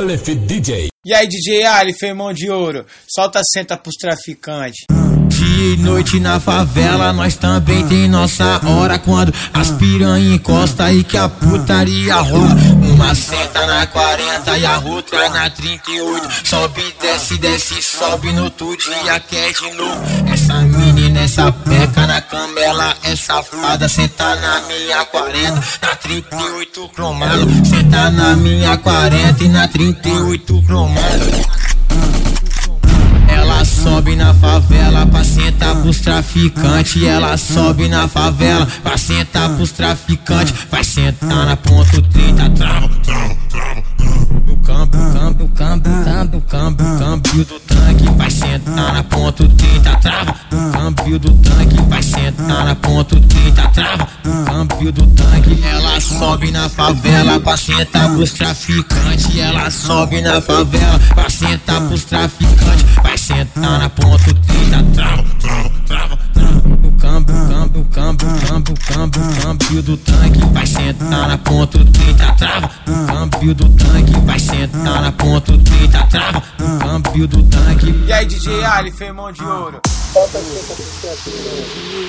Aleph DJ. E aí, DJ Aleph, irmão de ouro, solta a senta pros traficantes. Dia e noite na favela, nós também tem nossa hora. Quando as piranha encosta e que a putaria rola. Uma senta na 40 e a outra na 38. Sobe, desce, desce, sobe no outro dia quer de novo. Essa menina, essa peca na cama, ela é safada. Senta na minha 40, na 38 cromado. Senta na minha 40 e na 38 cromado. Ela sobe na favela pra sentar pros traficantes. Ela sobe na favela pra sentar pros traficantes. Vai sentar na ponto 30, trava, trava, trava. Campo, campo, campo, campo, campo, câmbio do tanque. Vai sentar na ponto 30, trava. No câmbio do tanque. Vai sentar na ponto 30, trava. No câmbio do tanque. Ela sobe na favela pra sentar pros traficantes. Ela sobe na favela pra sentar pros traficantes. Vai sentar na ponto 30, trava, trava, trava, trava. No câmbio, câmbio, câmbio, câmbio, câmbio, câmbio do tanque. Vai sentar na ponto 30, trava. No câmbio do tanque. Vai sentar na ponto 30, trava. No câmbio do tanque. E aí, DJ Aleph, irmão de ouro.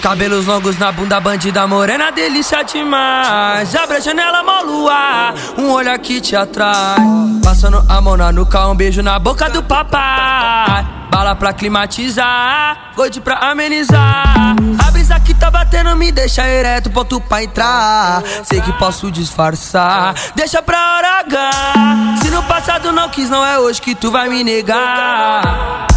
Cabelos longos na bunda, bandida morena, delícia demais. Abre a janela, molua, um olho aqui te atrai. Passando a mão na nuca, um beijo na boca do papai. Bala pra climatizar, gold pra amenizar. A brisa que tá batendo me deixa ereto, ponto pra entrar. Sei que posso disfarçar, deixa pra hora H. Se no passado não quis, não é hoje que tu vai me negar.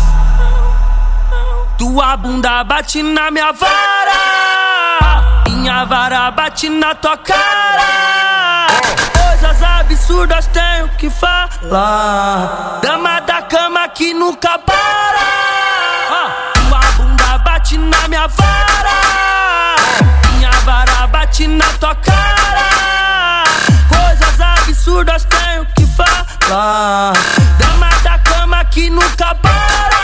Tua bunda bate na minha vara. Minha vara bate na tua cara. Coisas absurdas tenho que falar. Dama da cama que nunca para. Tua bunda bate na minha vara. Vara bate na tua cara. Coisas absurdas tenho que falar. Dama da cama que nunca para.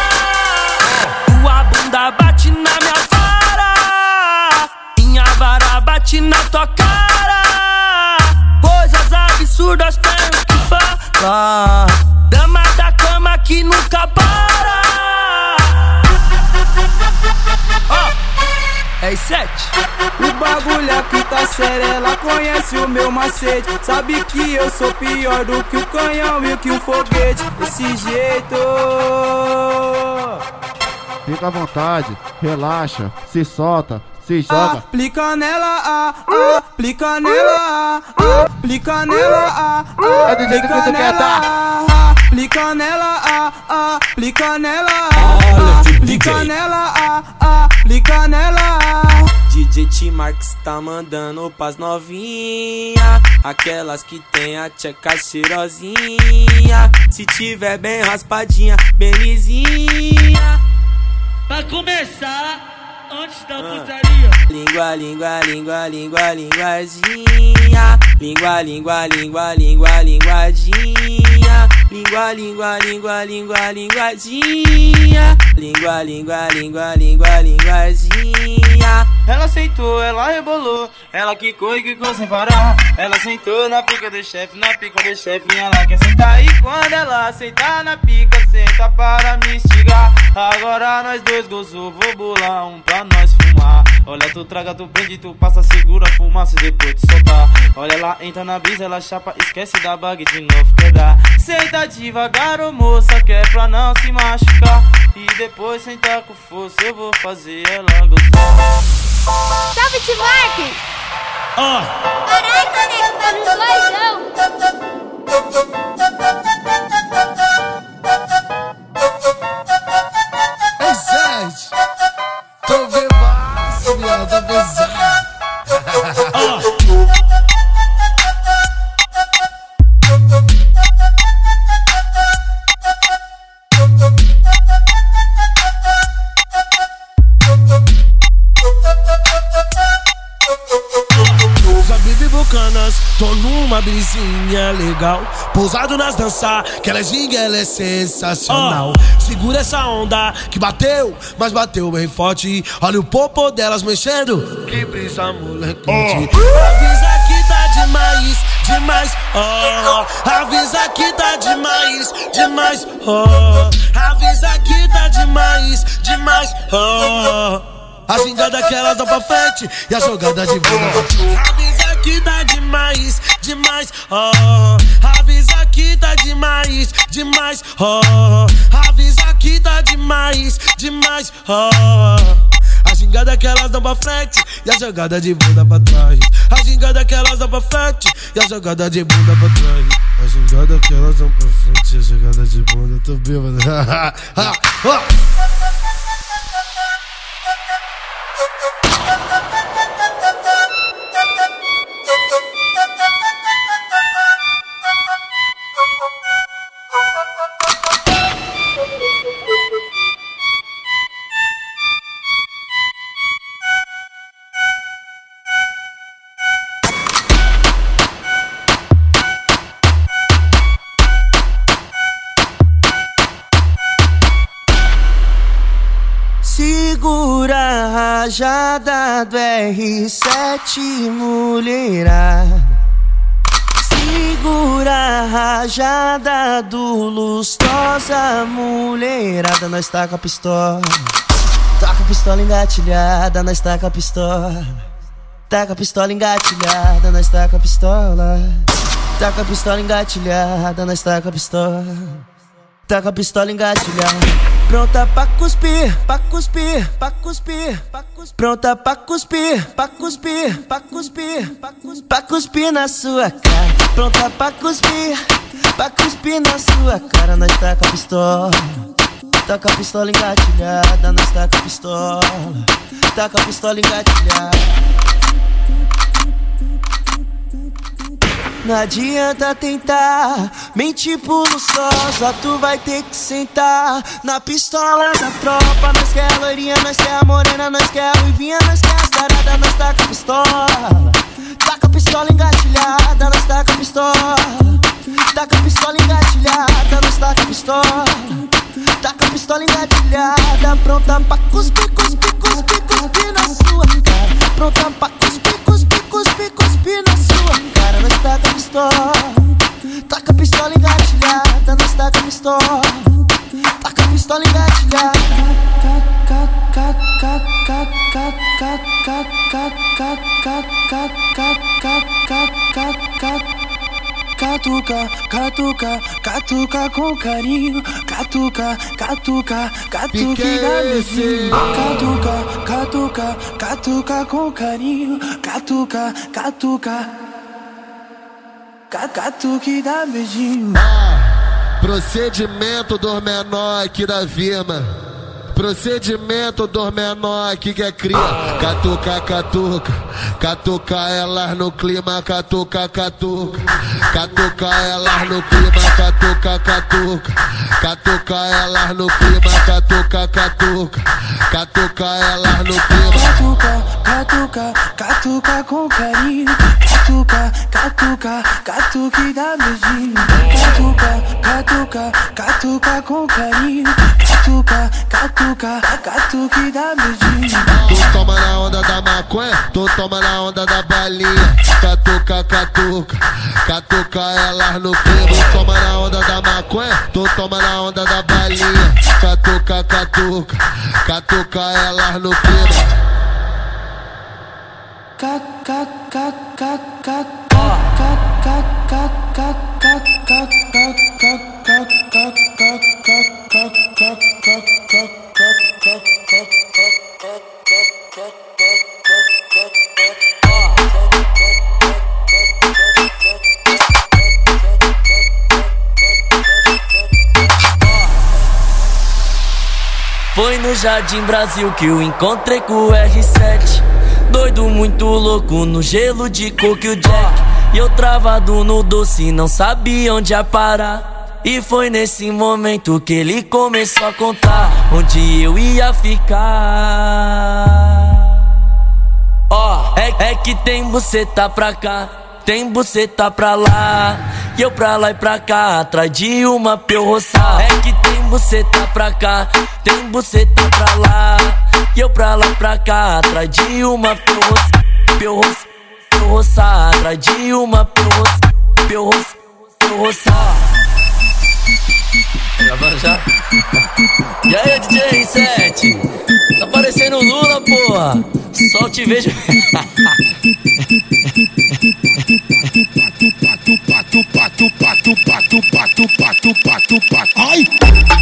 Tua bunda bate na minha vara. Minha vara bate na tua cara. Coisas absurdas tenho que falar. Dama da cama que nunca para. Ó, é sete. O bagulho aqui tá sério, ela conhece o meu macete. Sabe que eu sou pior do que o canhão e que o foguete. Desse jeito. Fica à vontade, relaxa, se solta, se joga. Aplica nela, ah, ah, aplica nela, ah, aplica nela, ah, ah, do jeito que aplica tu quer, nela, tá? ah, aplica nela, ah, ah, aplica nela, ah, aplica DJ. nela, ah, ah, aplica nela. DJ T Marx tá mandando pras novinha Aquelas que tem a tcheca cheirosinha Se tiver bem raspadinha, bem lisinha Pra começar, antes da putaria. Língua, língua, língua, língua, linguadinha Língua, língua, língua, língua, linguadinha Língua, língua, língua, língua, linguadinha Língua, língua, língua, língua, linguadinha Ela aceitou, ela rebolou, ela quicou e quicou sem parar. Ela sentou na pica do chefe, na pica do chefe, ela quer sentar. E quando ela sentar na pica, senta para me instigar. Agora nós dois gozou, vou bolar um pra nós fumar. Olha, tu traga, tu prende, tu passa, segura a fumaça e depois te soltar. Olha, ela entra na brisa, ela chapa, esquece da bag de novo, quer. Senta devagar, ô moça, que é pra não se machucar. E depois sentar com força, eu vou fazer ela gozar. Salve, T. Marques! Ó, Caraca, nego, tá no slowzão. Ei, Sete! Tô bebaço, viado, tá pesado. brisinha legal. Pousado nas danças, que ela ginga, ela é sensacional. Segura essa onda que bateu, mas bateu bem forte. Olha o popô delas mexendo. Que brisa, moleque. Avisa que tá demais, demais, oh. Avisa que tá demais, demais, oh. Avisa que tá demais, demais, oh. A gingada que elas dão pra frente e a jogada de bunda. Avisa que tá demais, demais, oh. Avisa que tá demais, demais, oh. Avisa que tá demais, demais, oh. A gingada que elas dão pra frente e a jogada de bunda pra trás. A gingada que elas dão pra frente e a jogada de bunda pra trás. A gingada que elas dão pra frente e a jogada de bunda, tô bêbado. rajada do R7, mulherada. Segura a rajada do Lustosa, mulherada. Nós tá com a pistola. Tá com a pistola engatilhada, nós tá com a pistola. Tá com a pistola engatilhada, nós tá com a pistola. Tá com a pistola engatilhada, nós tá com a pistola. Tá com a pistola engatilhada. Pronta pra cuspir, pra cuspir, pra cuspir, pra cuspir. Pronta pra cuspir, pra cuspir, pra cuspir, pra cuspir, pra cuspir na sua cara. Pronta pra cuspir, pra cuspir na sua cara. Nós tá com a pistola. Tá com a pistola engatilhada, nós tá com a pistola. Tá com a pistola engatilhada. Não adianta tentar mentir por só tu vai ter que sentar na pistola da tropa. Nós quer a loirinha, nós quer a morena, nós quer a ruivinha, nós quer a sarada, nós tá com a pistola. Tá com a pistola engatilhada, nós tá com a pistola. Tá com a pistola engatilhada, nós tá com a pistola. Tá com a pistola engatilhada, pronta pra cuspir, cuspir, cuspir, cuspir na sua cara. Pronta pra cuspir, cuspi, cuspi na sua cara, nós tá com pistola. Taca a pistola engatilhada, nós tá com pistola. Taca a pistola engatilhada. Catuca, catuca, catuca com carinho. Catuca, catuca, catuca da beijinho. Catuca, catuca, catuca com carinho. Catuca, catuca. Catuque da beijinho. Procedimento do menor aqui da firma. Procedimento dos menor aqui que é cria. Catuca, catuca. Catuca elas no clima, catuca, catuca. Catuca elas no clima, catuca, catuca. Catuca elas no clima, catuca, catuca. Catuca elas no clima. Catuca, catuca, catuca com carinho. Catuca, catuca, catuque da beijinho. Catuca, catuca, catuca com carinho. Catuca, catuca, catuque da beijinho. Tu toma na onda da maconha, tu toma na onda da balinha. Catuca, catuca, catuca elas no clima. Tu toma na onda da maconha, tu toma na onda da balinha. Catuca, catuca, catuca elas no clima. Cat, cat, cat, cat, cat, cat, cat, cat, cat, cat, cat, cat, cat, cat, cat, cat, cat, cat, cat, cat, Foi no Jardim Brasil que eu encontrei com o R7 Doido, muito louco no gelo de coco e o Jack. E eu travado no doce, não sabia onde ia parar E foi nesse momento que ele começou a contar Onde eu ia ficar. Ó, oh, é, é que tem buceta pra cá tem buceta pra lá. E eu pra lá e pra cá Atrás de uma pra roçar. É que tem buceta pra cá Tem buceta pra lá. E eu pra lá e pra cá Atrás de uma pra roçar Pra roçar, roçar. Atrás de uma pra roçar meu rosto. Gravando já? E aí, DJ R7? Tá parecendo Lula, porra! Só te vejo. Ai,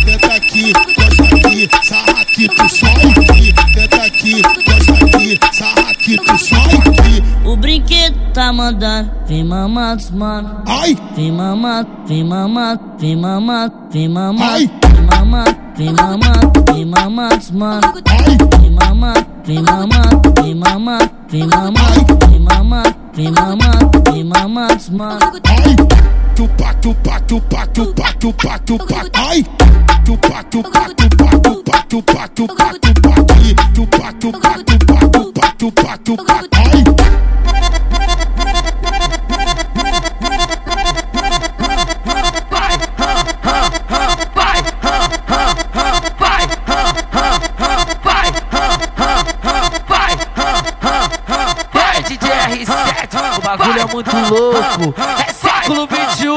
tenta aqui, gosta aqui, sarra aqui, tu só aqui. Tenta aqui, gosta aqui, sarra aqui, tu só aqui. O brinquedo tá mandando, vem mamar mano. Ai, Vem mamar, vem mamar, vem mamar, vem mamar. Ai. Vem mamar, vem mamar, vem mamar mano. ai, Vem mamar, vem mamar, vem mamar, vem mamar. Vem mamar, vem mamar, vem mamar mano. ai. Tupa, tupa, tupa, tupa, tupa, tupa. Ai, tupa, tupa, tupa, tupa, tupa, tupa, tupa. Ai, tupa, tupa, tupa, tupa, tupa, tupa. Ai. Bagulho é muito louco. É século 21,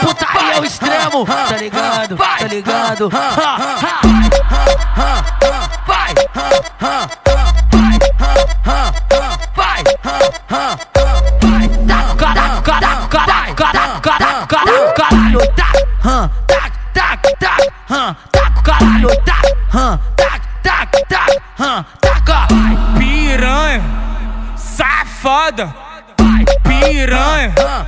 putaria ao extremo. Tá ligado? Tá ligado? Vai, vai, caralho, caralho, taco, taco, hã, taco, caralho, taco, hã, taco, taco, taco, hã, taco. Piranha, safada, piranha,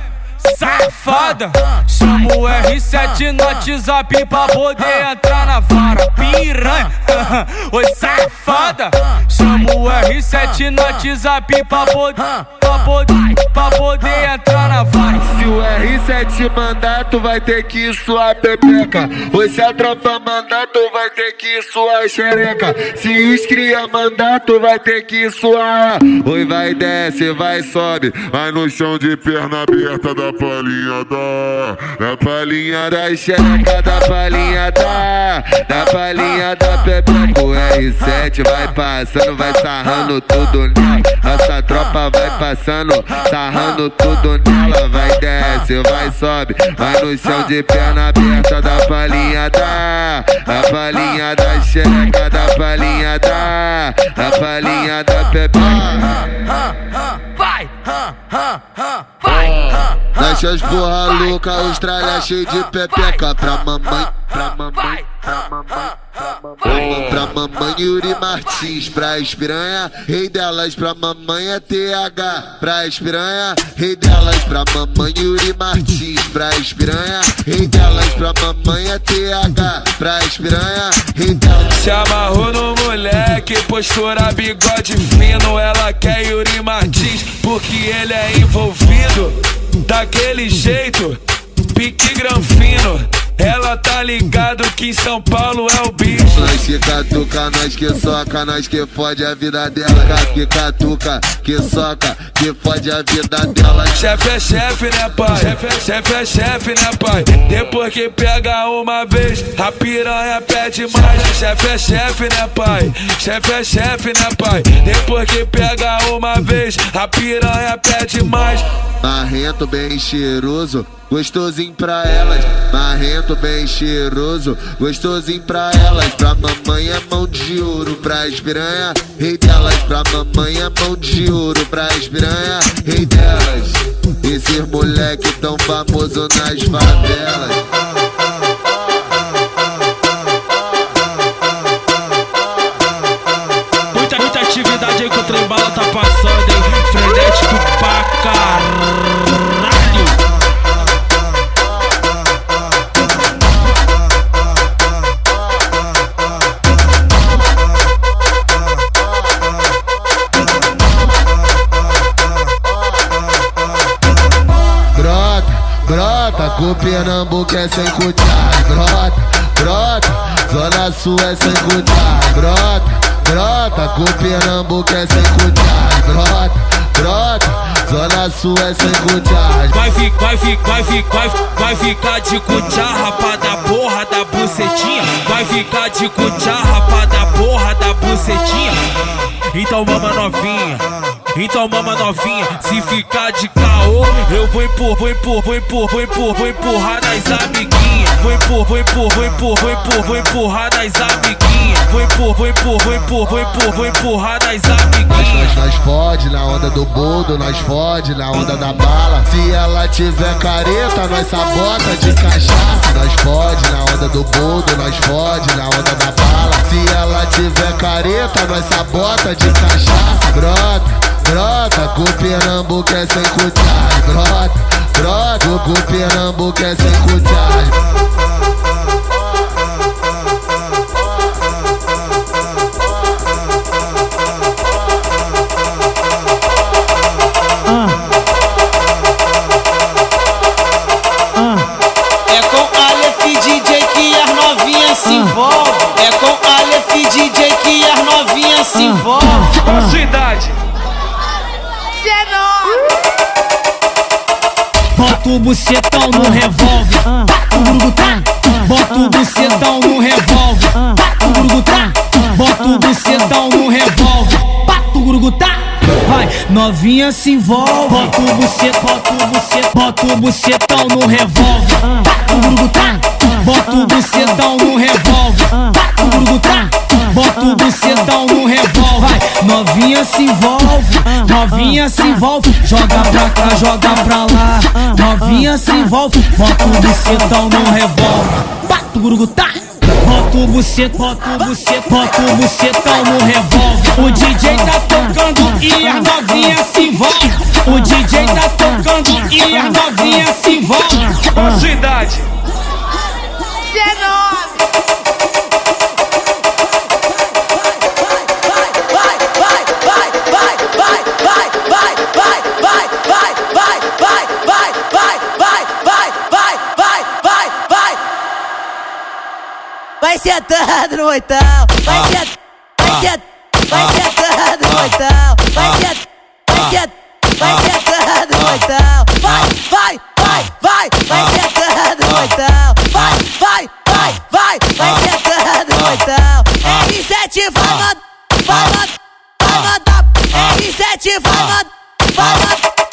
safada. Chama o R7 no WhatsApp pra poder entrar na vara. Piranha, oi safada. Chama o R7 no WhatsApp pra poder, pra poder, pra poder entrar na vara. Se o R7 mandar, tu vai ter que suar pepeca. Oi, se a tropa mandar, tu vai ter que suar xereca. Se os mandar, tu vai ter que suar. Oi, vai desce, vai sobe. Vai no chão de perna aberta da palhinha da. Da palhinha da xereca, da palhinha da. Da palhinha da pepeca. O R7 vai passando, vai sarrando tudo nela. Nossa tropa vai passando, sarrando tudo nela. Vai desce, vai sobe, vai no chão de perna aberta da palhinha da. Da palhinha da xereca, da palhinha da. Da palhinha da pepeca. Vai, vai, Nessas porra louca, Austrália cheio de pepeca pra mamãe, pra mamãe, pra mamãe. Pra mamãe Yuri Martins, pra espiranha, rei delas, pra mamãe é TH, pra espiranha, rei delas, pra mamãe Yuri Martins, pra espiranha, rei delas, pra mamãe é TH, pra espiranha, rei delas. Se amarrou no moleque, postura bigode fino. Ela quer Yuri Martins, porque ele é envolvido. Daquele jeito, pique granfino. Ela tá ligado que em São Paulo é o bicho. Nós que catuca, nós que soca, nós que fode a vida dela. Que catuca, que soca, que fode a vida dela. Chefe é chefe, né, pai? Chefe é chefe, né, pai? Depois que pega uma vez, a piranha pede mais. Chefe é chefe, né, pai? Chefe é chefe, né, pai? Depois que pega uma vez, a piranha pede mais. Marrento bem cheiroso, gostosinho pra elas. Marrento bem cheiroso, gostosinho pra elas. Pra mamãe é mão de ouro, pra espiranha, rei delas. Pra mamãe é mão de ouro, pra espiranha, rei delas. Esses moleque tão famoso nas favelas. Atividade aí que o trem bala tá passando, hein? Frenético pra caralho. Com Pernambuco é sem cuiar. Brota, brota, Zona Sul é sem cuiar. Brota, brota, com Pernambuco é sem cuiar. Brota, brota, Zona Sul é sem cuiar. Vai ficar, vai ficar, vai ficar, vai, ficar de cucharra pra dar porra da bucetinha. Vai ficar de cucharra pra dar porra da bucetinha. Então mama novinha, Então mama novinha, se ficar de caô, eu vou empurrar, vou empurrar, vou empurrar, vou empurrar, vou empurrar nas amiguinhas. Vou empurrar, vou empurrar, vou empurrar, vou empurrar, vou empurrar nas amiguinhas. Vou empurrar, vou empurrar, vou empurrar, vou empurrar, vou empurrar nas amiguinhas. Nós, nós fode na onda do boldo, nós fode na onda da bala. Se ela tiver careta, nós sabota de cachaça. Nós fode na onda do boldo, nós fode na onda da bala. Se ela tiver careta, nós sabota de cachaça. Brota, brota, com o Pernambuco é sem cutiagem. Brota, brota, com o Pernambuco é sem cutiagem. É com Aleph DJ que as novinhas se envolvem. É com Aleph DJ que as novinhas se envolvem. Bota o bucetão no revólver. O tá. Bota o bucetão no revólver. O tá. Bota o bucetão no revólver. Pato grupo tá. Vai, novinha se envolve. Bota o bucetão, bota o bucetão, bota o bucetão no revólver. O tá. Bota o bucetão no revólver. Bota o bucetão no revólver. Vai, novinha se envolve. Novinha se envolve. Joga pra cá, joga pra lá. Novinha se envolve. Bota o bucetão no revólver. Gurugutá. Bota o bucetão, bota o bucetão, bota o bucetão no revólver. O DJ tá tocando e as novinhas se envolve. O DJ tá tocando e as novinhas se envolve. Qual a sua idade? Vai sentando no oitão, vai sentando, vai sentando, vai sentando no oitão, vai sentando, vai sentando, vai sentando no oitão, vai, vai, vai, vai, vai sentando no oitão, vai, vai, vai, vai, vai sentando no oitão, R7 vai mandar, vai mandar, vai mandar, R7 vai mandar, vai mandar,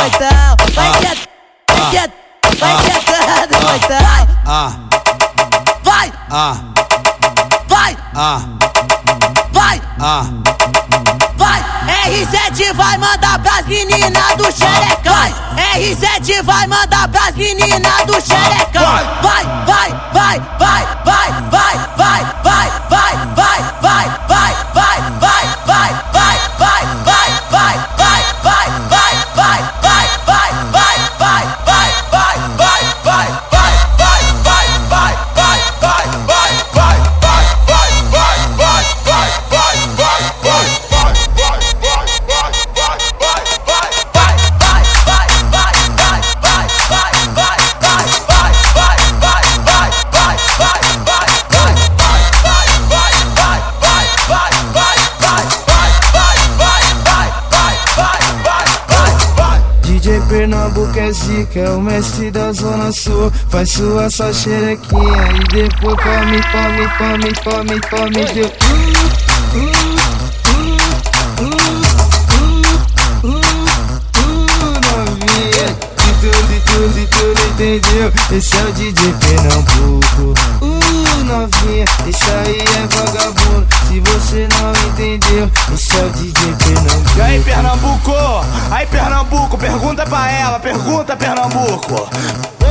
sentando no oitão, vai sentando, vai sentando, vai sentando no oitão, Ah, vai, ah, vai, ah, vai, ah. vai, R7 vai mandar pras meninas do xerecão. Vai, R7 vai mandar pras meninas do xerecão. Vai, vai, vai, vai, vai, vai, vai, vai, vai, vai, vai, sul Faz sua só xerequinha e depois come, come, come, come, come de... Uh, uh, uh, uh, uh, uh, novinha De tudo, de tudo, de tudo, entendeu? Esse é o DJ Pernambuco Uh, novinha, esse aí é vagabundo Se você não entendeu, esse é o DJ Pernambuco E aí, Pernambuco? Aí, Pernambuco, pergunta pra ela, pergunta, Pernambuco.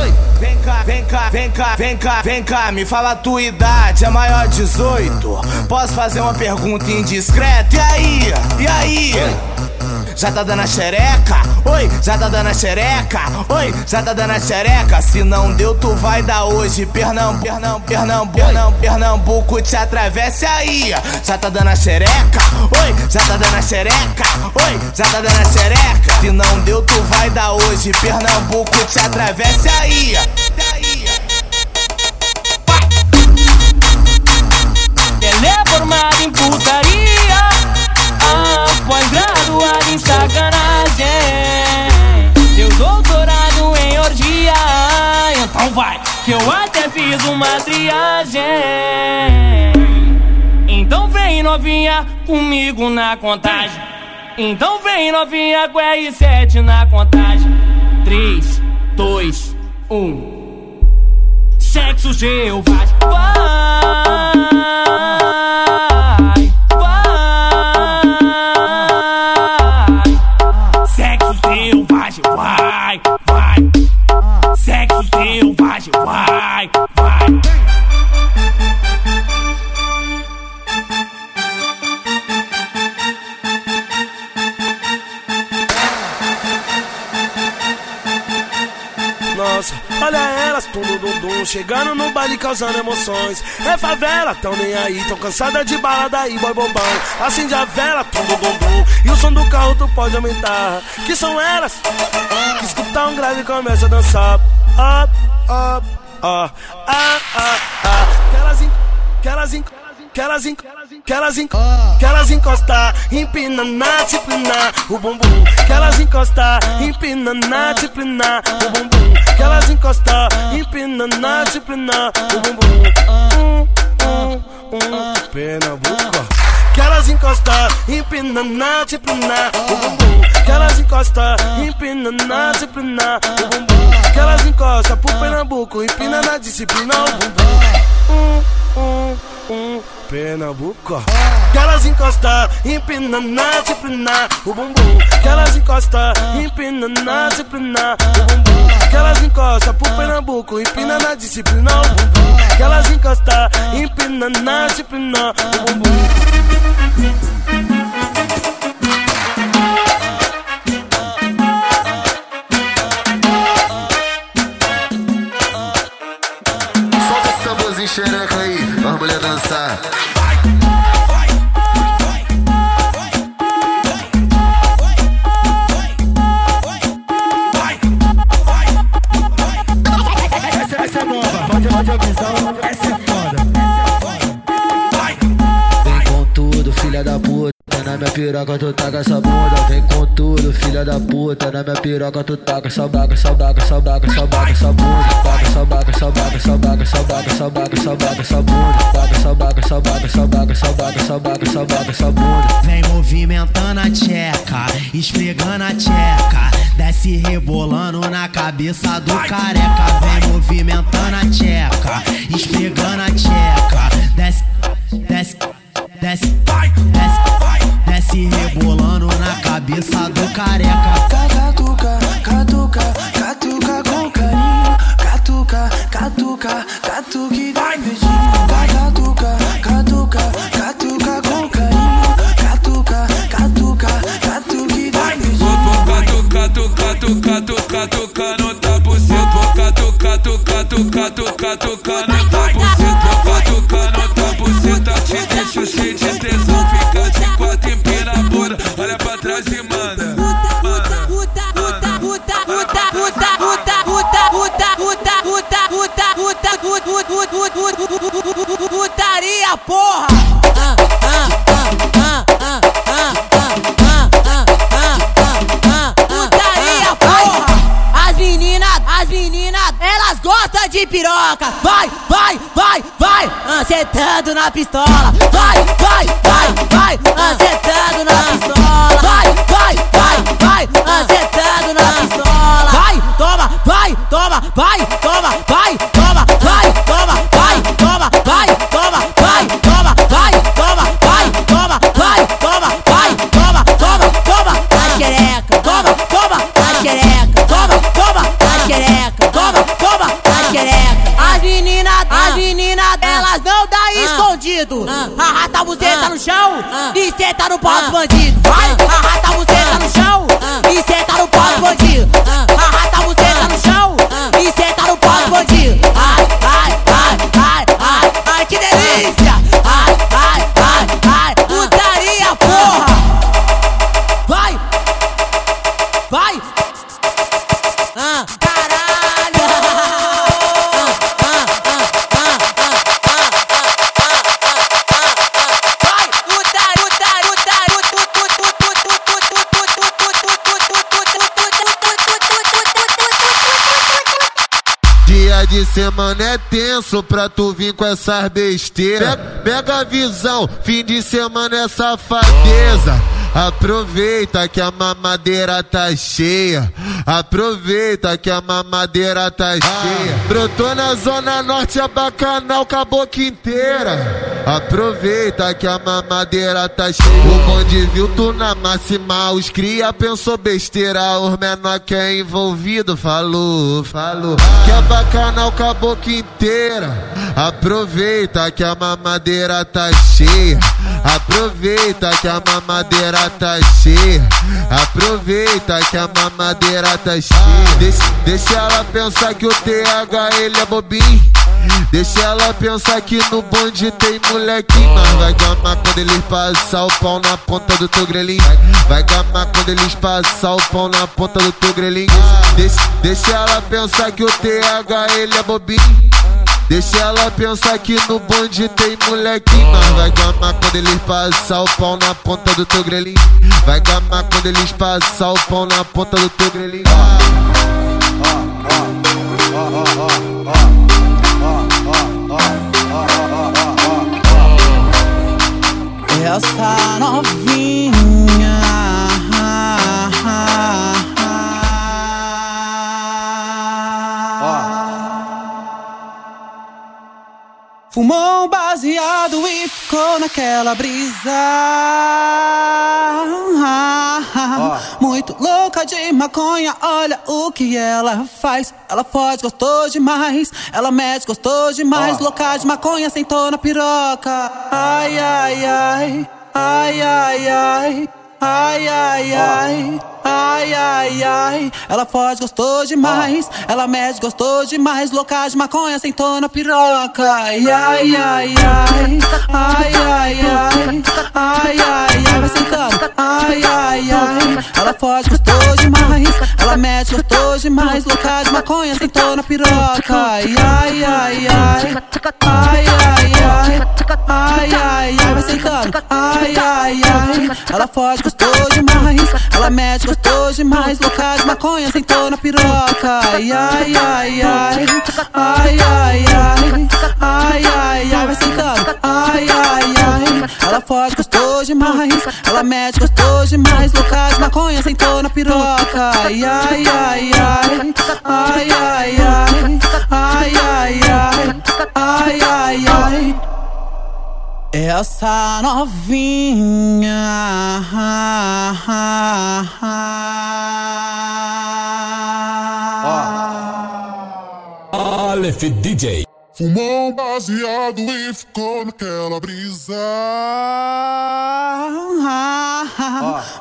Oi, vem cá, vem cá, vem cá, vem cá, vem cá, me fala a tua idade, é maior de 18? Posso fazer uma pergunta indiscreta? E aí? E aí? Já tá dando a xereca? Oi, já tá dando a xereca? Oi, já tá dando a xereca? Se não deu, tu vai dar hoje. Pernam, Pernam, Pernam, Pernam, Pernambuco te atravessa aí. Já tá dando a xereca? Oi, já tá dando a xereca? Oi, já tá dando a xereca? Se não deu, tu vai dar hoje. Pernambuco te atravessa aí. Formada em putaria graduado em sacanagem Teu doutorado em orgia. Então vai, que eu até fiz uma triagem. Então vem novinha comigo na contagem. Então vem novinha com R7 na contagem. 3, 2, 1 Sexo selvagem. Vai. Selvagem. Vai, vai. Sexo selvagem. Vai, vai. Nossa, olha elas, tudo dum dum, chegando no baile causando emoções. É favela, tão nem aí, tão cansada de balada e boy bombão. Acende a vela, tudo dum dum, e o som do carro tu pode aumentar. Que são elas que escutar um grave e começa a dançar. Up, up, up, ah, ah, ah. Que elas, que elas, que elas, en- que elas, que elas encostar, empina na disciplina, o bumbum. Que elas encostar, empina na disciplina, o bumbum. Que elas encostar, empina na disciplina, o bumbum. Empina na disciplina, o bumbum. Que elas encostar, empina na disciplina, o bumbum. Que elas encostar pro Pernambuco, empina na disciplina, o bumbum. Hum, hum, hum, Pernambuco. Que elas encostar, empina na disciplina, o bumbum. Que elas encostar, empina na disciplina, o bumbum. Que elas encostar pro Pernambuco, empina na disciplina, o bumbum. Que elas encostar, empina na disciplina, o bumbum. força. Piroca tu taca essa bunda. Vem com tudo, filha da puta. Na minha piroca tu taca essa baca, essa baca, essa baca, essa baca, essa bunda. Taca essa baca, essa baca, essa baca, essa baca, essa baca, essa baca, essa bunda. Taca essa baca, essa baca, essa baca, essa baca, essa baca, essa baca, essa bunda. Vem movimentando a tcheca, esfregando a tcheca. Desce rebolando na cabeça do careca. Vem movimentando a tcheca, esfregando a tcheca. Desce, desce, desce, desce, desce rebolando na cabeça do careca. Catuca, catuca, catuca com carinho. Catuca, catuca, catuque dá beijinho. Catuca, catuca, catuca com carinho. Catuca, catuca, catuque dá beijinho. Catuca, tuca, tuca, tuca no tabuceto. Catuca, tuca, tuca, tuca, tuca no Putaria, porra! Putaria, porra! As meninas, as meninas, elas gostam de piroca. Vai, vai, vai, vai, acertando na pistola. Vai, vai, vai, semana é tenso pra tu vir com essas besteiras. Mega visão, fim de semana é safadeza. Aproveita que a mamadeira tá cheia. Aproveita que a mamadeira tá cheia. Brotou na zona norte a bacanal com a boca inteira. Aproveita que a mamadeira tá cheia. O bonde viu tu na máxima. Os cria pensou besteira. Os menor que é envolvido falou, falou. Que a bacanal com a boca inteira. Aproveita que a mamadeira tá cheia. Aproveita que a mamadeira tá cheia. Aproveita que a mamadeira tá cheia. Deixa, deixa ela pensar que o TH ele é bobinho. Deixa ela pensar que no bonde tem molequinho. Mas vai gamar quando eles passar o pau na ponta do teu. Vai gamar quando eles passar o pau na ponta do teu grelhinho. Deixa, deixa ela pensar que o TH ele é bobinho. Deixa ela pensar que no bonde tem molequinho. Mas vai gamar quando eles passar o pau na ponta do teu grelhinho. Vai gamar quando eles passar o pau na ponta do teu grelhinho. Essa novinha Fumou um baseado e ficou naquela brisa. Muito louca de maconha, olha o que ela faz. Ela fode, gostou demais. Ela mete, gostou demais. Louca de maconha, sentou na piroca. Ai, ai, ai. Ai, ai, ai Ai, ai, ai Ai, ai, ai, ela fode, gostou demais. Ela mede, gostou demais. Louca de maconha, sentou na piroca. Ai, ai, ai, ai. Ai, ai, ai. Ai, ai, ai, vai sentando. Ai, ai, ai. Ela fode, gostou demais. Ela mede, gostou demais. Louca de maconha, sentou na piroca. Ai, ai, ai, ai. Ai, ai, ai. Ai, ai, ai, vai sentando. Ai, ai, ai. Ela fode, gostou demais. Ela mede, gostou demais. Louca de maconha, sentou na piroca. Ai, ai, ai, ai. Ai, ai, ai. Ai, ai, ai, vai sentando. Ai, ai, ai. Ela fode, gostou demais. Ela mede, gostou demais. Louca de maconha, sentou na piroca. Ai. Ai, ai, ai. Ai, ai, Essa novinha Aleph DJ. Fumou um baseado e ficou naquela brisa.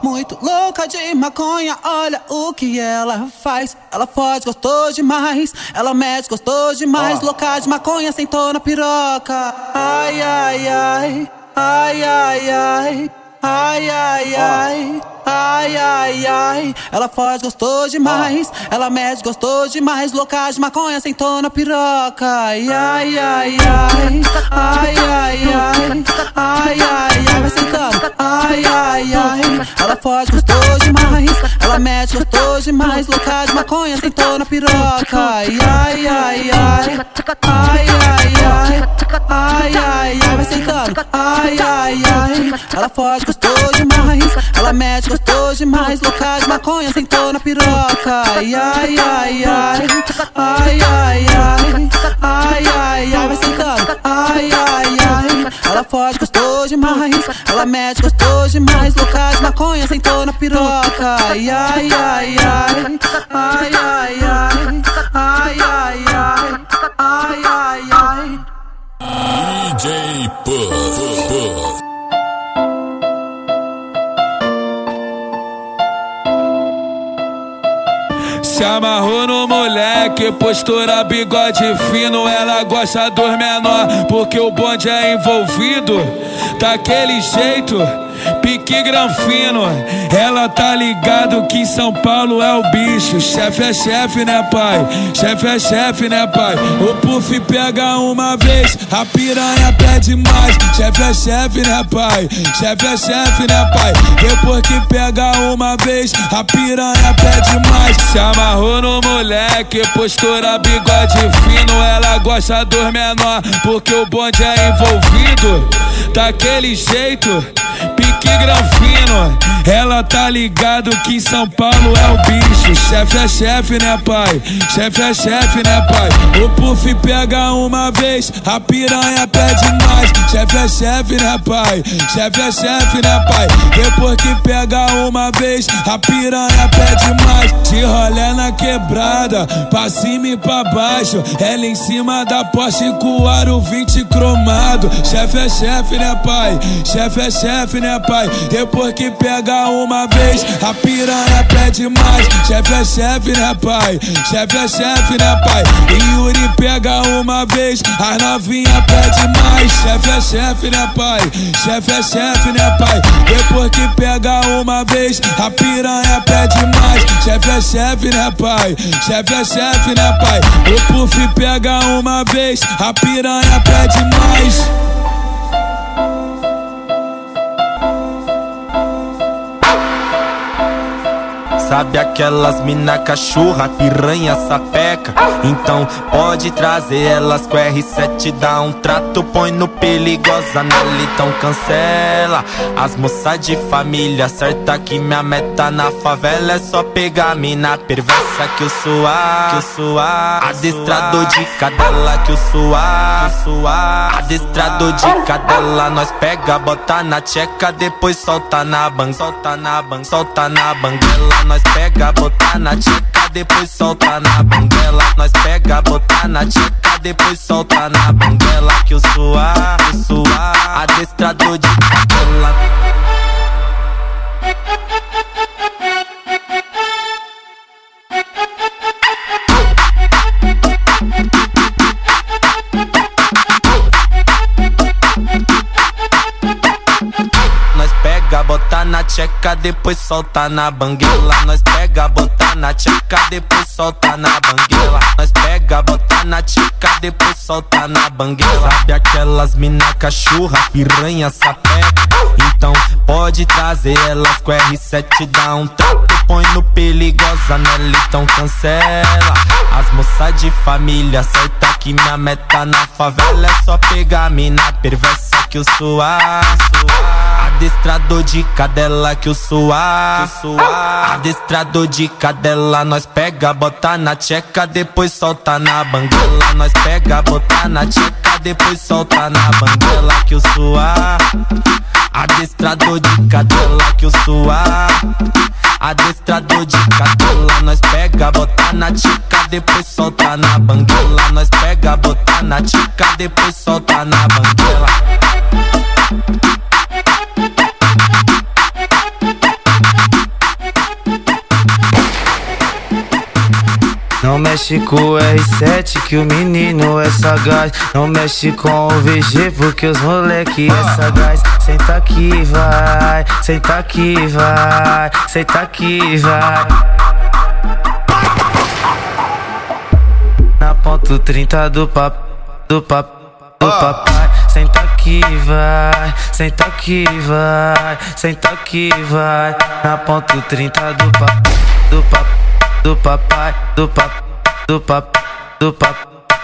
Muito louca de maconha, olha o que ela faz. Ela fode, gostou demais. Ela mete, gostou demais. Louca de maconha, sentou na piroca. Ai, ai, ai. Ai, ai, ai. Ai, ai, ai. Ai, ai, ai. Ela fode, gostou demais. Ela mede, gostou demais. Louca de maconha, sentou na piroca. Ai, ai, ai, ai. Ai, ai, ai. Ai, ai, ai, vai sentando. Ai, ai, ai. Ela fode, gostou demais. Ela mede, gostou demais. Louca de maconha, sentou na piroca. Ai, ai, ai, ai. Ai, ai, ai. Ai, ai, ai, vai sentando. Ai, ai, ai. Ela fode, gostou demais. Ela mede, gostou demais. Louca de maconha, sentou na piroca. Ai, ai, ai, ai. Ai, ai, ai. Ai, ai, ai, vai sentando. Ai, ai, ai. Ela fode, gostou demais. Ela mede, gostou demais. Louca de maconha, sentou na piroca. Ai, ai. Ai, ai, ai. Se amarrou no moleque, postura bigode fino. Ela gosta dos menor, porque o bonde é envolvido. Daquele jeito, Pique Granfino, ela tá ligado que em São Paulo é o bicho. Chefe é chefe, né, pai? Chefe é chefe, né, pai? O Puff pega uma vez, a piranha pede mais. Chefe é chefe, né, pai? Chefe é chefe, né, pai? Depois que pega uma vez, a piranha pede mais. Se amarrou no moleque, postura bigode fino. Ela gosta dos menor, porque o bonde é envolvido. Daquele jeito, pique granfino. Ela tá ligado que em São Paulo é o bicho. Chefe é chefe, né, pai? Chefe é chefe, né, pai? O Puff pega uma vez, a piranha pede mais. Chefe é chefe, né, pai? Chefe é chefe, né, pai? Depois que pega uma vez, a piranha pede mais. De rolé na quebrada, pra cima e pra baixo. Ela em cima da Porsche com o aro 20 cromado. Chefe é chefe, né, pai? Chefe é chefe, né, pai? Depois que pega uma vez, a piranha pede mais. Chefe é chefe, né, pai? Chefe é chefe, né, pai? E Yuri pega uma vez, a novinha pede mais. Chefe é chefe, né, pai? Chefe é chefe, né, pai? Depois que pega uma vez, a piranha pede mais. Chefe é chefe, né, pai? Chefe é chefe, né, pai? O Puff pega uma vez, a piranha pede mais. Sabe aquelas mina cachorra, piranha, sapeca? Então pode trazer elas com R7, dá um trato, põe no perigosa nela, então cancela. As moças de família, certa que minha meta na favela é só pegar mina perversa que eu suar, que eu suar. Adestrador de cadela que eu suar, que eu suar. Adestrador de cadela, nós pega, bota na tcheca, depois solta na ban, solta na ban, solta na banguela, nós pega, bota na tcheca, depois solta na banguela. Nós pega, bota na tcheca, depois solta na banguela. Que eu suar, eu suar, adestrador de cadela. Na tcheca, depois solta na banguela. Nós pega, bota na tcheca, depois solta na banguela. Nós pega, bota na tcheca, depois solta na banguela. Sabe aquelas mina cachorra, piranha, sapeca? Então pode trazer elas com R7, dá um trato, põe no perigosa nela, então cancela. As moças de família, certa que minha meta na favela é só pegar mina perversa que eu suar, suar. Adestrador de cadela que eu suar, que eu suar. Adestrador de cadela, nós pega, bota na tcheca, depois solta na banguela. Nós pega, bota na tcheca, depois solta na banguela que eu suar. Adestrador de cadela que eu suar. Adestrador de cadela, nós pega, bota na tcheca, depois solta na banguela. Nós pega, bota na tcheca, depois solta na banguela. Mexe com o R7 que o menino é sagaz. Não mexe com o VG porque os moleque é sagaz. Senta aqui vai, senta aqui vai, senta aqui vai. Na ponto 30 do pap, do pap, do papai. Senta aqui vai, senta aqui vai, senta aqui vai. Na ponto 30 do pap, do pap, do papai, do pap, do pap, do pap,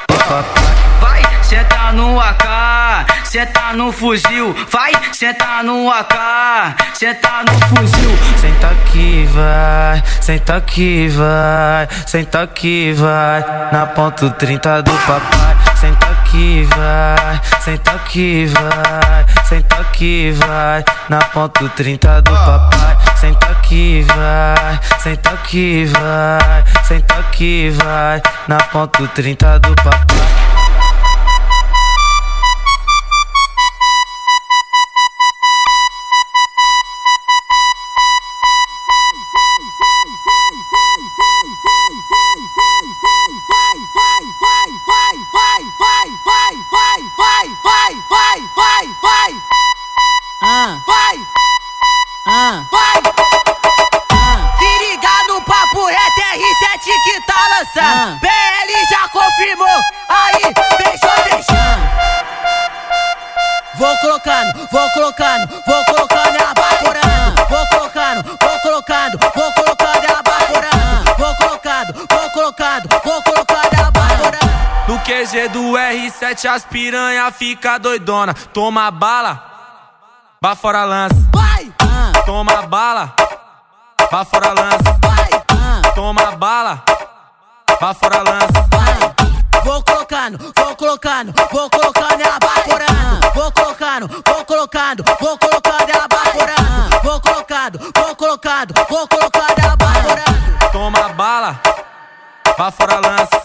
do papai Vai, senta no AK, senta no fuzil. Vai, senta no AK, senta no fuzil. Senta aqui vai, senta aqui vai, senta aqui vai. Na ponto 30 do papai. Senta aqui vai, senta aqui vai, senta aqui vai. Na ponto 30 do papai Senta aqui vai, senta aqui vai, senta aqui vai. Na ponto 30 do papai R7 as piranha fica doidona. Toma bala, vá fora lança. Vai, Toma bala, vá fora lança. Toma bala, vá fora lança. Vou colocando, vou colocando, vou colocando ela baforando. Vou colocando, vou colocando, vou colocando ela baforando. Vou colocando, vou colocando, vou colocando ela baforando. Toma bala, vá fora lança.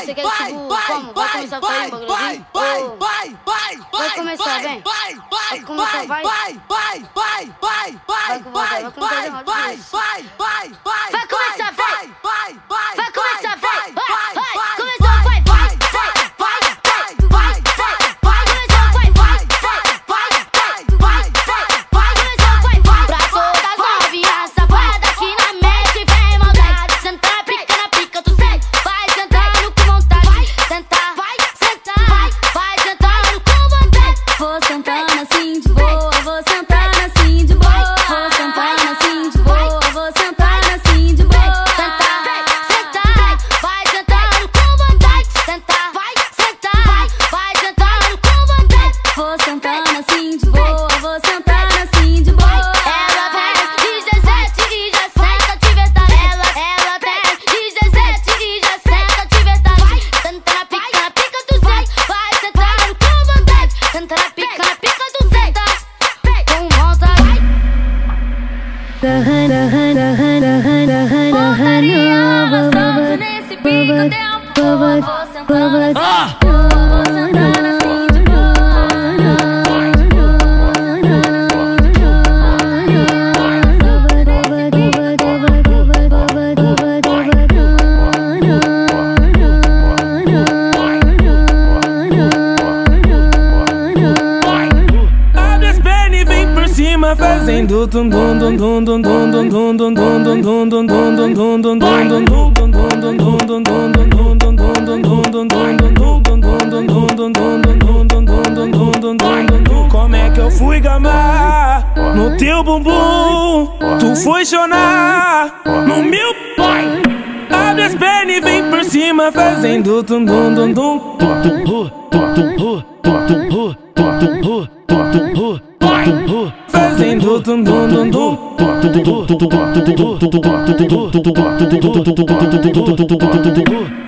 Quer? Mas você quer que tipo, como? Vai começar com ele, bagulhozinho? Ô, Vai começar, vem. Vai começar, vai. Vai com você, vai começar errado. Vai começar, vem. Vai começar, vem.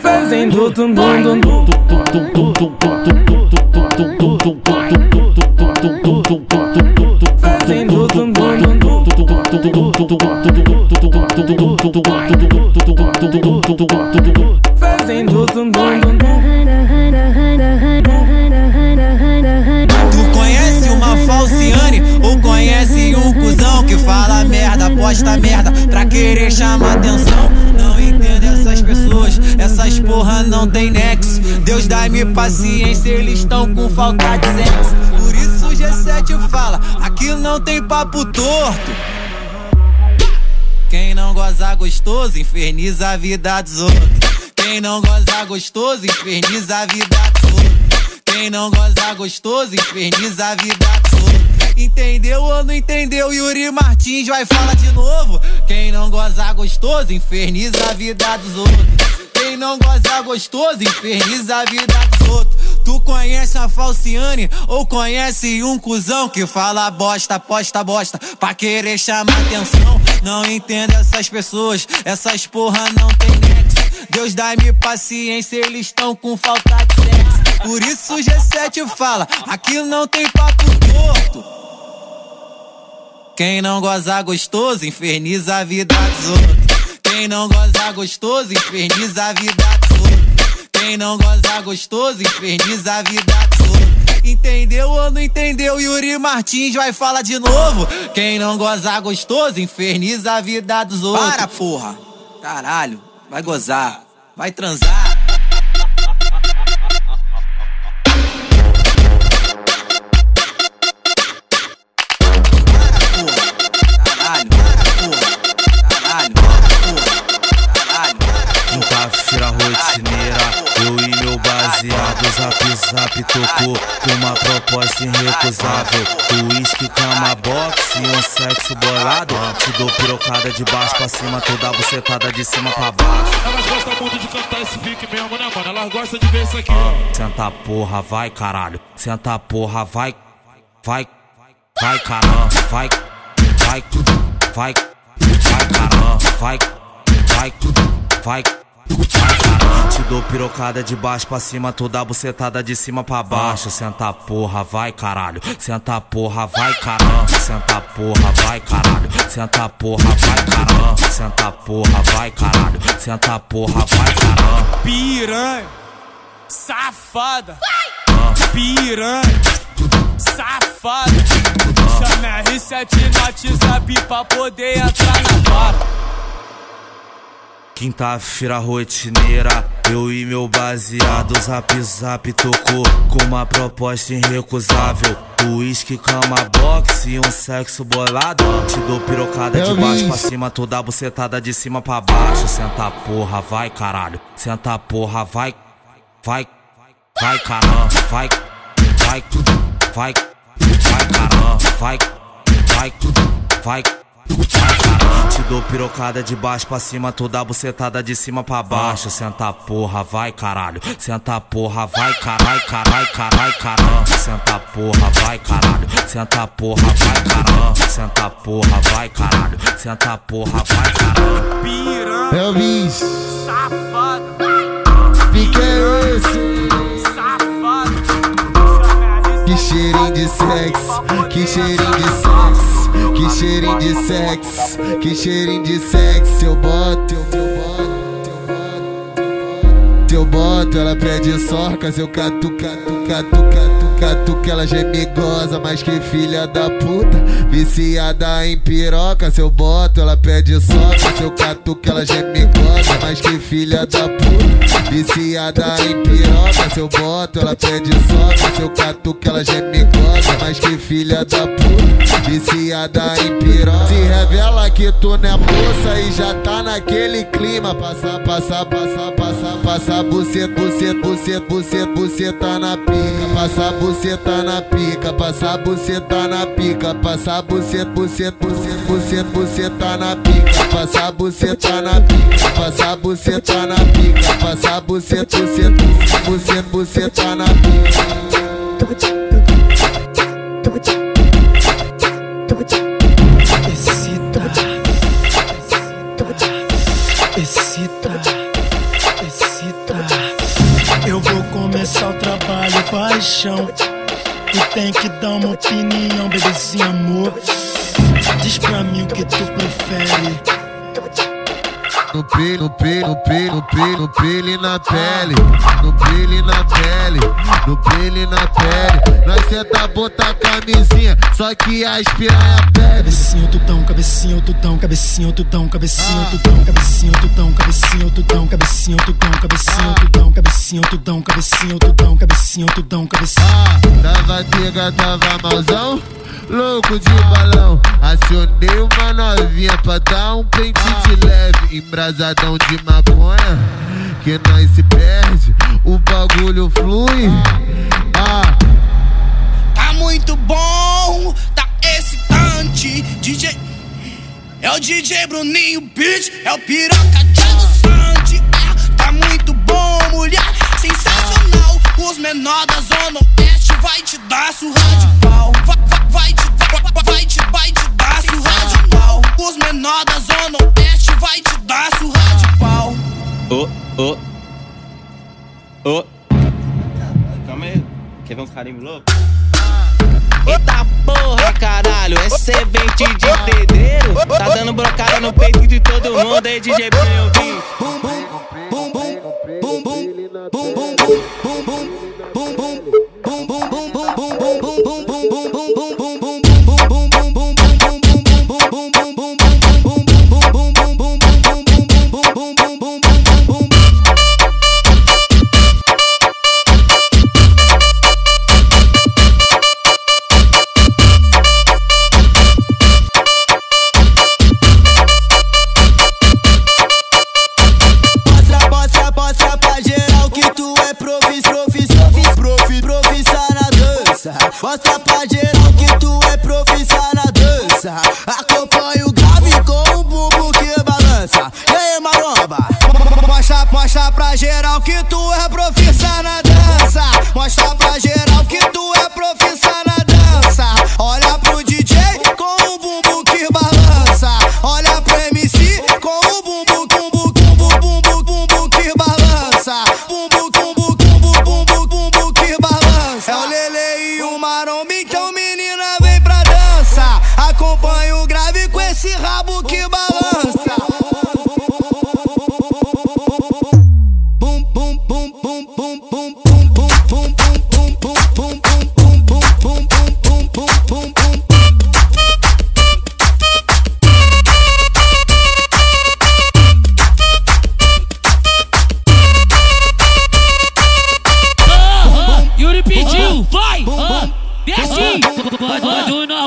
Fazendo tum tum tum posta merda pra querer chamar atenção? Não entendo essas pessoas, essas porra não tem nexo. Deus dá-me paciência, eles estão com falta de sexo. Por isso o G7 fala, aqui não tem papo torto. Quem não goza gostoso, inferniza a vida dos outros. Quem não goza gostoso, inferniza a vida dos outros. Quem não goza gostoso, inferniza a vida dos outros. Entendeu ou não entendeu? Yuri Martins vai falar de novo. Quem não goza gostoso, inferniza a vida dos outros. Quem não goza gostoso, inferniza a vida dos outros. Tu conhece a Falciane ou conhece um cuzão que fala bosta, posta bosta pra querer chamar atenção? Não entendo essas pessoas, essas porra não tem nexo. Deus dá-me paciência, eles estão com falta de sexo. Por isso o G7 fala, aqui não tem papo torto. Quem não goza gostoso, inferniza a vida dos outros. Quem não goza gostoso, inferniza a vida dos outros. Quem não goza gostoso, inferniza a vida dos outros. Entendeu ou não entendeu? Yuri Martins vai falar de novo. Quem não goza gostoso, inferniza a vida dos outros. Para, porra. Caralho, vai gozar, vai transar. Zap tocou com uma proposta irrecusável. Whisky, cama, boxe e um sexo bolado. Te dou pirocada de baixo pra cima, toda bucetada de cima pra baixo. Elas gostam muito de cantar esse fique mesmo, né, mano? Elas gostam de ver isso aqui. Senta porra, vai caralho. Senta porra, vai Vai Vai caramba, vai Vai Vai Vai caramba, vai Vai Vai Vai te dou pirocada de baixo pra cima, toda bucetada de cima pra baixo. Senta porra, vai caralho. Senta porra, vai caramba. Senta porra, vai caralho. Senta porra, vai caramba. Senta porra, vai caralho. Senta porra, vai caramba. Piranha, safada. Piranha, safada. Chama R7 no WhatsApp pra poder entrar na vara. Quinta-feira rotineira, eu e meu baseado Zap zap tocou com uma proposta irrecusável. Whisky, cama, boxe e um sexo bolado. Te dou pirocada de baixo pra cima, toda bucetada de cima pra baixo. Senta porra, vai caralho, senta porra, vai Vai, vai caramba, vai Vai, vai, vai caramba, vai Vai, vai, vai Te dou pirocada de baixo pra cima, toda bucetada de cima pra baixo. Senta porra, vai caralho. Senta porra, vai caralho, caralho, caralho, caramba. Senta porra, vai caralho. Senta porra, vai caramba. Senta porra, vai caralho. Senta porra, vai caralho. Piranha, Elvis, safada. pique é esse? Que cheirinho de sexo, que cheirinho de sexo, que cheirinho de sexo, que cheirinho de sexo. Eu boto, eu boto, eu boto, ela pede sorcas, eu catu, catu, catu, catu, catu, que ela já é migosa, mas que filha da puta, viciada em piroca. Se eu boto, ela pede sorcas, eu catu, que ela já é migosa, mas que filha da puta, viciada em piroca. Se eu boto, ela pede sorcas, eu catu, que ela já é migosa, mas que filha da puta, viciada em piroca. Se revela que tu não é moça e já tá naquele clima, passa, passa, passa, passa, passa, buceta, buceta, buceta, buceta, buceta na pica, passa buceta na pica, passa buceta na pica, passa buceta, buceta, buceta, buceta, buceta na pica, passa buceta na pica, passa buceta na pica, passa buceta, buceta, buceta, buceta na pica. Paixão. Tu tem que dar uma opinião, bebezinho amor. Diz pra mim o que tu prefere. No pelo, no pelo, no pelo, no no e na pele. No pelo e na pele, no pelo e na pele. Nós senta, bota a camisinha, só que as piranha pede. Cabecinho, tutão, cabecinho, tutão, cabecinho, tutão, cabecinho, tutão, cabecinho, tutão, cabecinho, tutão, cabecinho, tutão, cabecinho, tutão, cabecinho, tutão, cabecinho, tutão, cabecinho, tutão, cabecinho. Tava tega, tava malzão, louco de balão. Acionei uma novinha pra dar um pente de leve, embrasadão de maconha. Que nós se perde, o bagulho flui. Ah, Tá muito bom, tá excitante. DJ é o DJ Bruninho Beat, é o piroca de. É, tá muito bom, mulher, sensacional. Os menor da zona oeste vai te dar surra de pau. Vai, vai, vai te, vai, vai te, vai te dar surra de pau. Os menor da zona oeste vai te dar surra de pau. Ô, ô. Ô. Calma aí. Quer ver uns carimbos loucos? Eita porra, caralho, é servente de pedreiro. Tá dando brocada no peito de todo mundo aí, DJ Bruno Bim. Bum, bum, bum, bum, bum, bum, bum, bum, bum, bum, bum, bum, bum, bum. Mostra,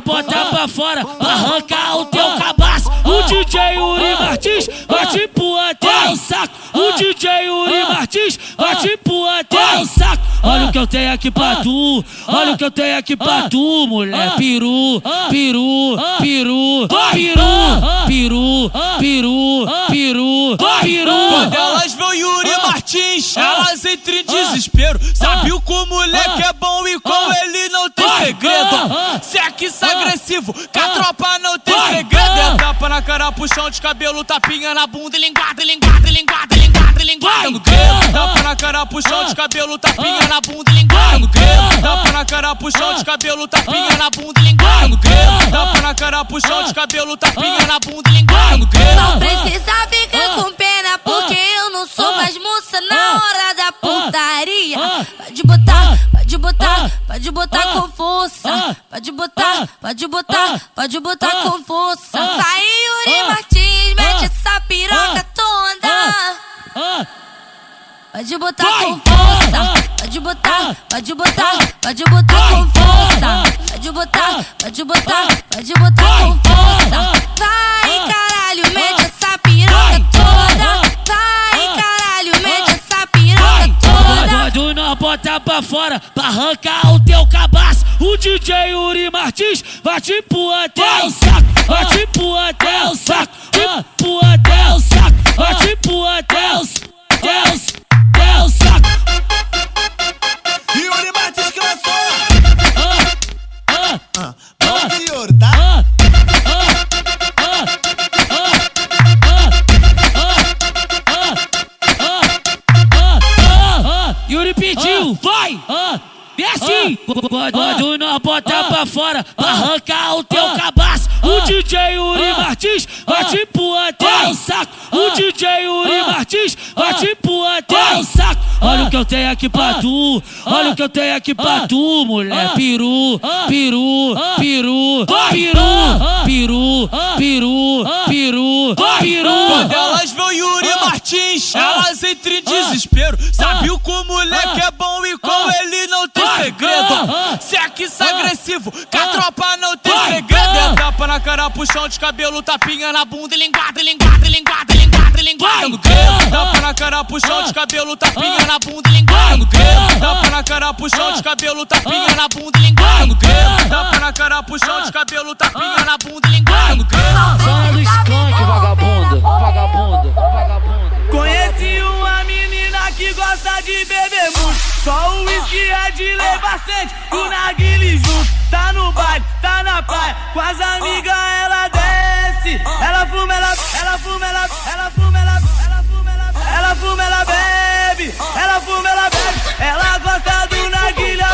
Botar pra fora, ah. arranca eu tenho aqui pra tu. Olha o que eu tenho aqui pra tu, mulher. Peru, peru, peru, peru, peru, peru, peru, peru. Quando elas vê o Yuri Martins, elas entram em desespero. Sabiam que o moleque é bom e com ele não tem segredo. Sexo agressivo, que a tropa não tem segredo. É tapa na cara, puxão de cabelo, tapinha na bunda, linguada, linguada, linguada, linguada, linguada. Tapa na cara, puxão de cabelo, tapinha na bunda, linguada no grelo. Tapa na cara, puxão de cabelo, tapinha na bunda, e linguada no grelo. Tapa na cara, puxão de cabelo, tapinha na bunda, e linguada no grelo. Não precisa ficar com pena, porque eu não sou mais moça na hora da putaria. Pode botar, pode botar, pode botar com força. Pode botar, pode botar, pode botar com força. Vai, Yuri Martins, mete essa piroca. Pode botar com força, pode botar, pode botar, pode botar com força. Pode botar, pode botar, pode botar com força. Vai, caralho, mete essa piroca toda. Vai, caralho, mete essa piroca toda. Quando nós botar pra fora, pra arrancar o teu cabaço. O DJ Yuri Martins vai te pôr até o saco. Vai te pôr até o saco. Te pôr até o saco. Vai te pôr até o saco. Desce! Quando nós botar pra fora, pra arrancar o teu cabaço. O DJ Yuri Martins vai te até o saco. O DJ Yuri Martins vai te pôr até o saco. Olha o que eu tenho aqui pra tu. Olha o que eu tenho aqui pra tu, mulher. Peru, peru, peru, peru, peru, peru, peru, peru. Quando elas vê o Yuri Martins, elas entram em desespero. Sabiam que o moleque é bom e com ele não tem segredo. Sexo agressivo, que a tropa não tem segredo. É tapa na cara, puxão de cabelo, tapinha na bunda, e linguada, linguada, linguada, e linguada, e linguada no grelo. Tapa na cara, puxão de cabelo, tapinha na bunda, linguada no grelo. Tapa na cara, puxão de cabelo, tapinha na bunda, linguada no grelo. Tapa na cara, puxão de cabelo, tapinha na bunda, linguada no grelo. Zona do skunk, vagabundo, vagabundo, vagabundo. Conheci uma menina que gosta de beber muito. Só o uísque é de levar sede, o narguile junto. Tá no baile, tá na praia, com as amigas ela desce, ela fuma, ela, ela fuma, ela, ela fuma, ela, ela fuma, ela, ela fuma, ela bebe, ela fuma, ela bebe, ela gosta do narguilha.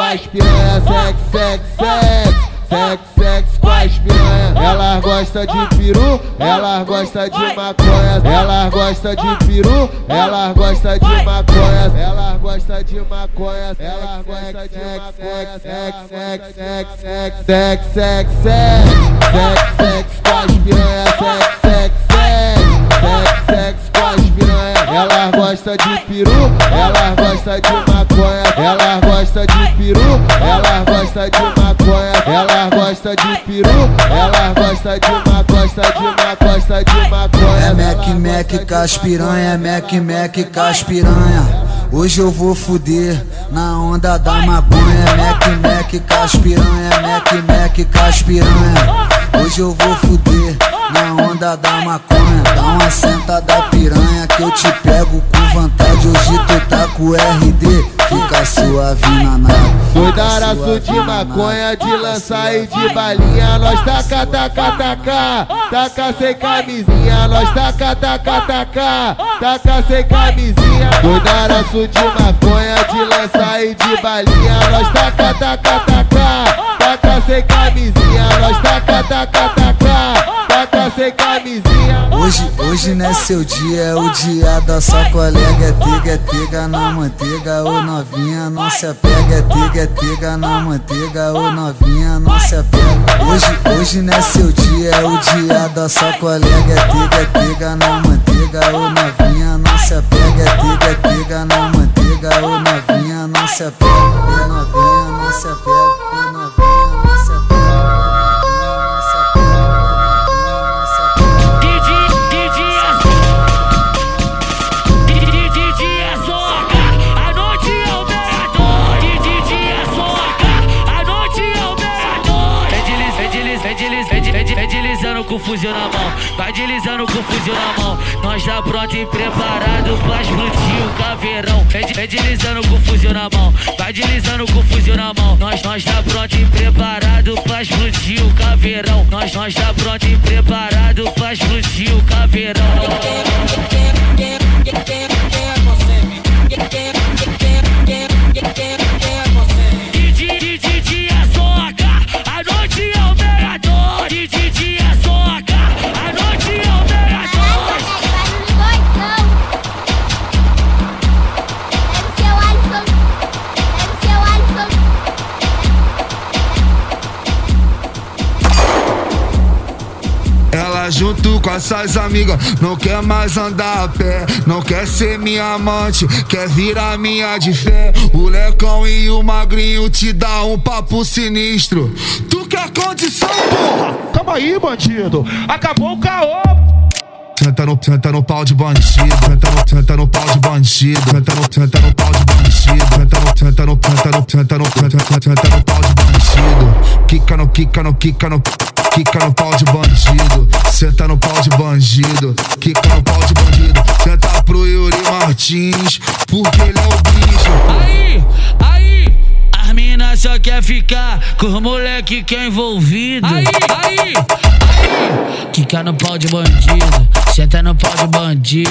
Com as piranha, sex, sex, sex, sex, sex com as piranha. Ela gosta de peru, ela gosta de maconha, ela gosta de peru, ela gosta de maconha, ela gosta de maconha, ela gosta de maconha, sex, sex, sex, sex, sex, sex, sex, sex, sex com as piranha, sex, sex, sex, sex, sex com as piranha. Ela gosta de peru, ela gosta de peru, ela gosta de uma gosta de uma gosta de maconha. É Mac Mac com as piranha, é Mac Mac com as piranha. Hoje eu vou fuder na onda da maconha, é Mac Mac com as piranha, é Mac Mac com as piranha. Hoje eu vou fuder na onda da maconha, dá uma senta da piranha que eu te pego com vontade. Hoje tu tá com RD, fica suave na nave. Doidaraço de maconha, de lança e de balinha Nós taca, taca, taca. Taca sem camisinha Nós taca, taca, taca. Taca sem camisinha. Doidaraço de maconha, de lança e de balinha Nós taca, taca, taca Taca sem camisinha Nós taca, taca, taca Taca sem camisinha Hoje, hoje não é seu dia, é o dia da sua colega. É tega, é tega na manteiga, ô novinha, não se apega. É tega, é tega na manteiga, ô novinha, não se apega. Hoje, hoje não é seu dia, é o dia da sua colega. É tega, é tega na manteiga, ô novinha, não se apega. É tega, é tega na manteiga, ô novinha, não se apega. Ô novinha, não se apega, fuzil na mão, vai deslizando com fuzil na mão. Nós tá pronto e preparado pra explodir o caveirão. Vem vem deslizando com fuzil na mão, vai deslizando com fuzil na mão. Nós, nós tá pronto e preparado pra explodir o caveirão. Nós, nós tá pronto e preparado pra explodir o caveirão. De dia é soca, a noite é o meia-noite. Dia é soca, Junto com essas amigas não quer mais andar a pé, não quer ser minha amante, quer virar minha de fé. O lecão e o magrinho te dá um papo sinistro. Tu quer condição, porra? Calma aí, bandido. Acabou o caô. Senta no, senta no pau de bandido, senta no, senta no pau de bandido, senta no, senta no pau de bandido, senta no, senta no, senta no, senta no, senta, senta no pau de bandido. Quica no, quica no, quica no, quica no pau de bandido, senta no pau de bandido, quica no pau de bandido, senta pro Yuri Martins, porque ele é o bicho. Aí, aí, as minas só quer ficar com os moleque que é envolvido. Aí, aí, aí, quica no pau de bandido, senta no pau de bandido.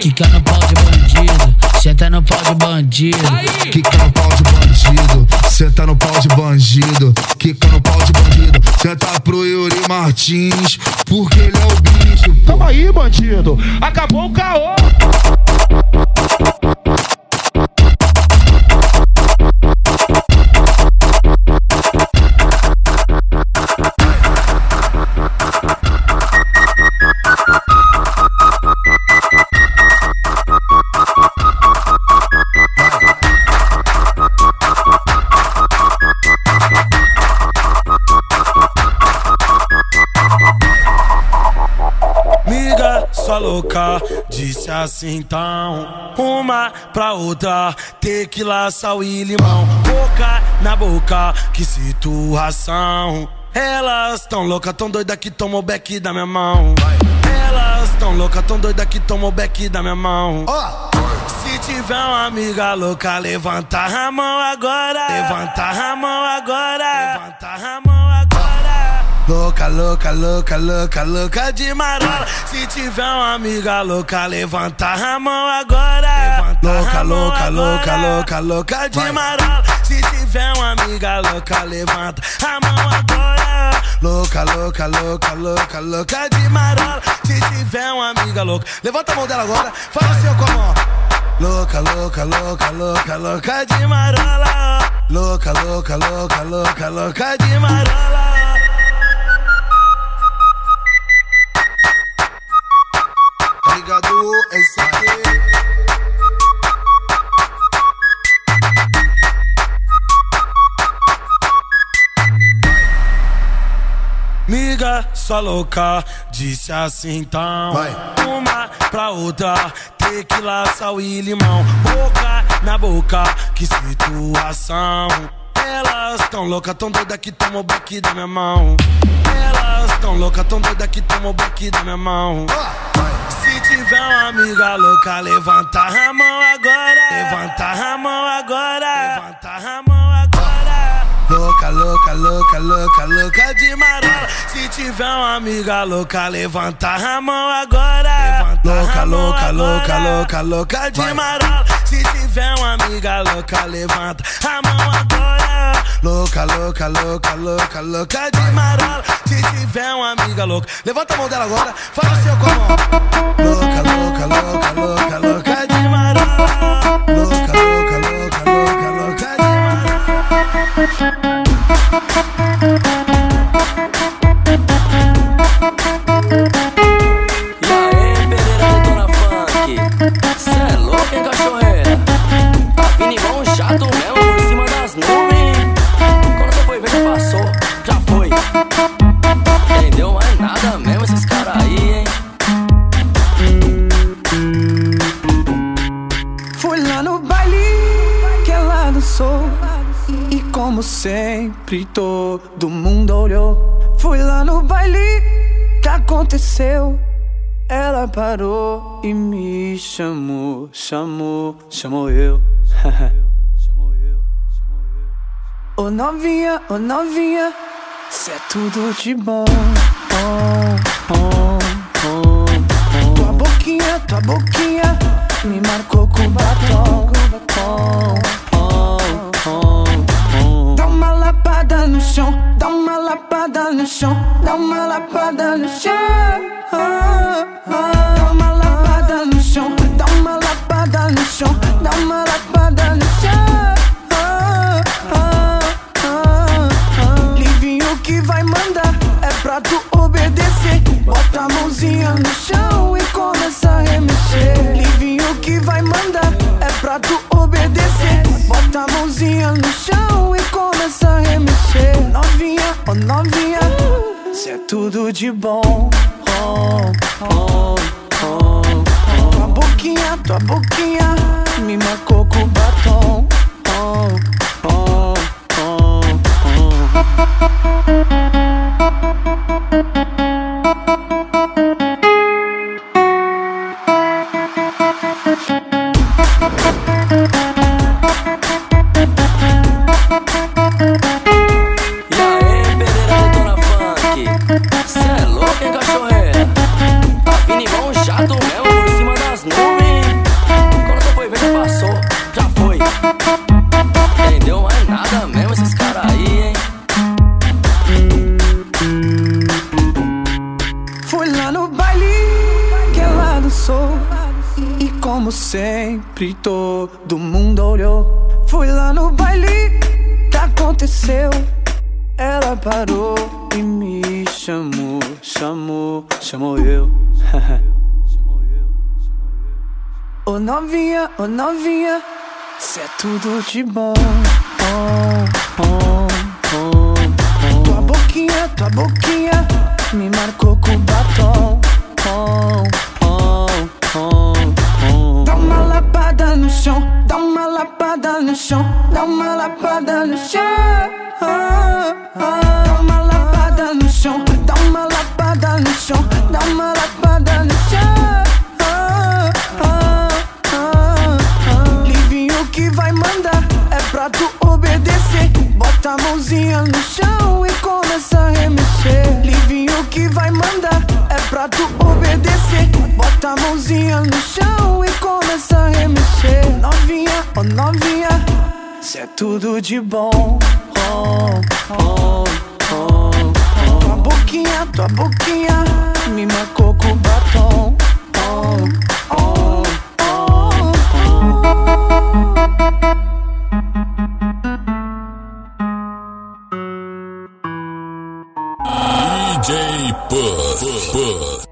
Quica no pau de bandido, senta no pau de bandido. Quica no pau de bandido, senta no pau de bandido, quica no pau de bandido, senta pro Yuri Martins, porque ele é o bicho. Calma aí, bandido. Acabou o caô. Louca, disse assim então. Uma pra outra, tequila, sal e limão. Boca na boca, que situação. Elas tão louca, tão doida que tomou o beck da minha mão. Elas tão louca, tão doida que tomou o beck da minha mão. Se tiver uma amiga louca, levanta a mão agora. Levanta a mão agora. Levanta a mão. Louca, louca, louca, louca, louca de marola. Se tiver uma amiga louca, levanta a mão agora. Louca, louca, louca, louca, louca de marola. Se tiver uma amiga louca, levanta a mão agora. Louca, louca, louca, louca, louca de marola. Se tiver uma amiga louca, levanta a mão dela agora. Fala assim, como. Louca, louca, louca, louca, louca de marola. Louca, louca, louca, louca, louca de marola. Sua louca, disse assim então. Uma pra outra, tequila, sal e limão. Boca na boca, que situação. Elas tão louca, tão doida que tomou o beck da minha mão. Elas tão louca, tão doida que tomou o beck da minha mão. Se tiver uma amiga louca, levanta a mão agora. Levanta a mão agora. Levanta a mão agora. Louca, louca, louca, louca, louca de marola. Se tiver uma amiga louca, levanta a mão agora. Louca, louca, louca, louca, louca de marola. Se tiver uma amiga louca, levanta a mão agora. Louca, louca, louca, louca, louca de marola. Se tiver uma amiga louca, levanta a mão dela agora. Fala assim, ó, como? Louca, louca, louca, louca, louca de marola. Louca, louca, louca, louca, louca de marola. Thank you. Parou e me chamou Chamou, chamou eu Ô novinha, ô novinha Cê é tudo de bom oh, oh, oh, oh. Tua boquinha, tua boquinha Me marcou com batom oh, no chão Dá uma lapada no chão. Dá uma lapada no chão Dá uma lapada no chão Dá uma lapada no chão. Livinho que vai mandar É pra tu obedecer Bota a mãozinha no chão e começa a remexer Livinho que vai mandar É pra tu obedecer Bota a mãozinha no chão e começa a remexer Novinha, oh novinha Cê é tudo de bom oh, oh, oh, oh. Tua boquinha, tua boquinha Me marcou com batom oh, oh, oh, E sempre todo mundo olhou. Fui lá no baile que aconteceu. Ela parou e me chamou Chamou, chamou eu. Ô novinha, ô novinha Cê é tudo de bom. Oh, oh, oh, oh. Tua boquinha, tua boquinha Me marcou com batom chão, dá uma lapada no chão, dá uma lapada no chão. Ah, ah, dá uma lapada no chão, dá uma lapada no chão, dá uma lapada no chão. Ah, Livinho que vai mandar é pra tu obedecer. Bota a mãozinha no chão e começa a remexer. Livinho que vai mandar é pra tu obedecer. Bota a mãozinha no chão e começa a remexer. Novinha, oh novinha, cê é tudo de bom. Oh, oh, oh, oh. Tua boquinha, tua boquinha, me marcou com batom. Oh, oh, oh, oh. DJ Puff, Puff.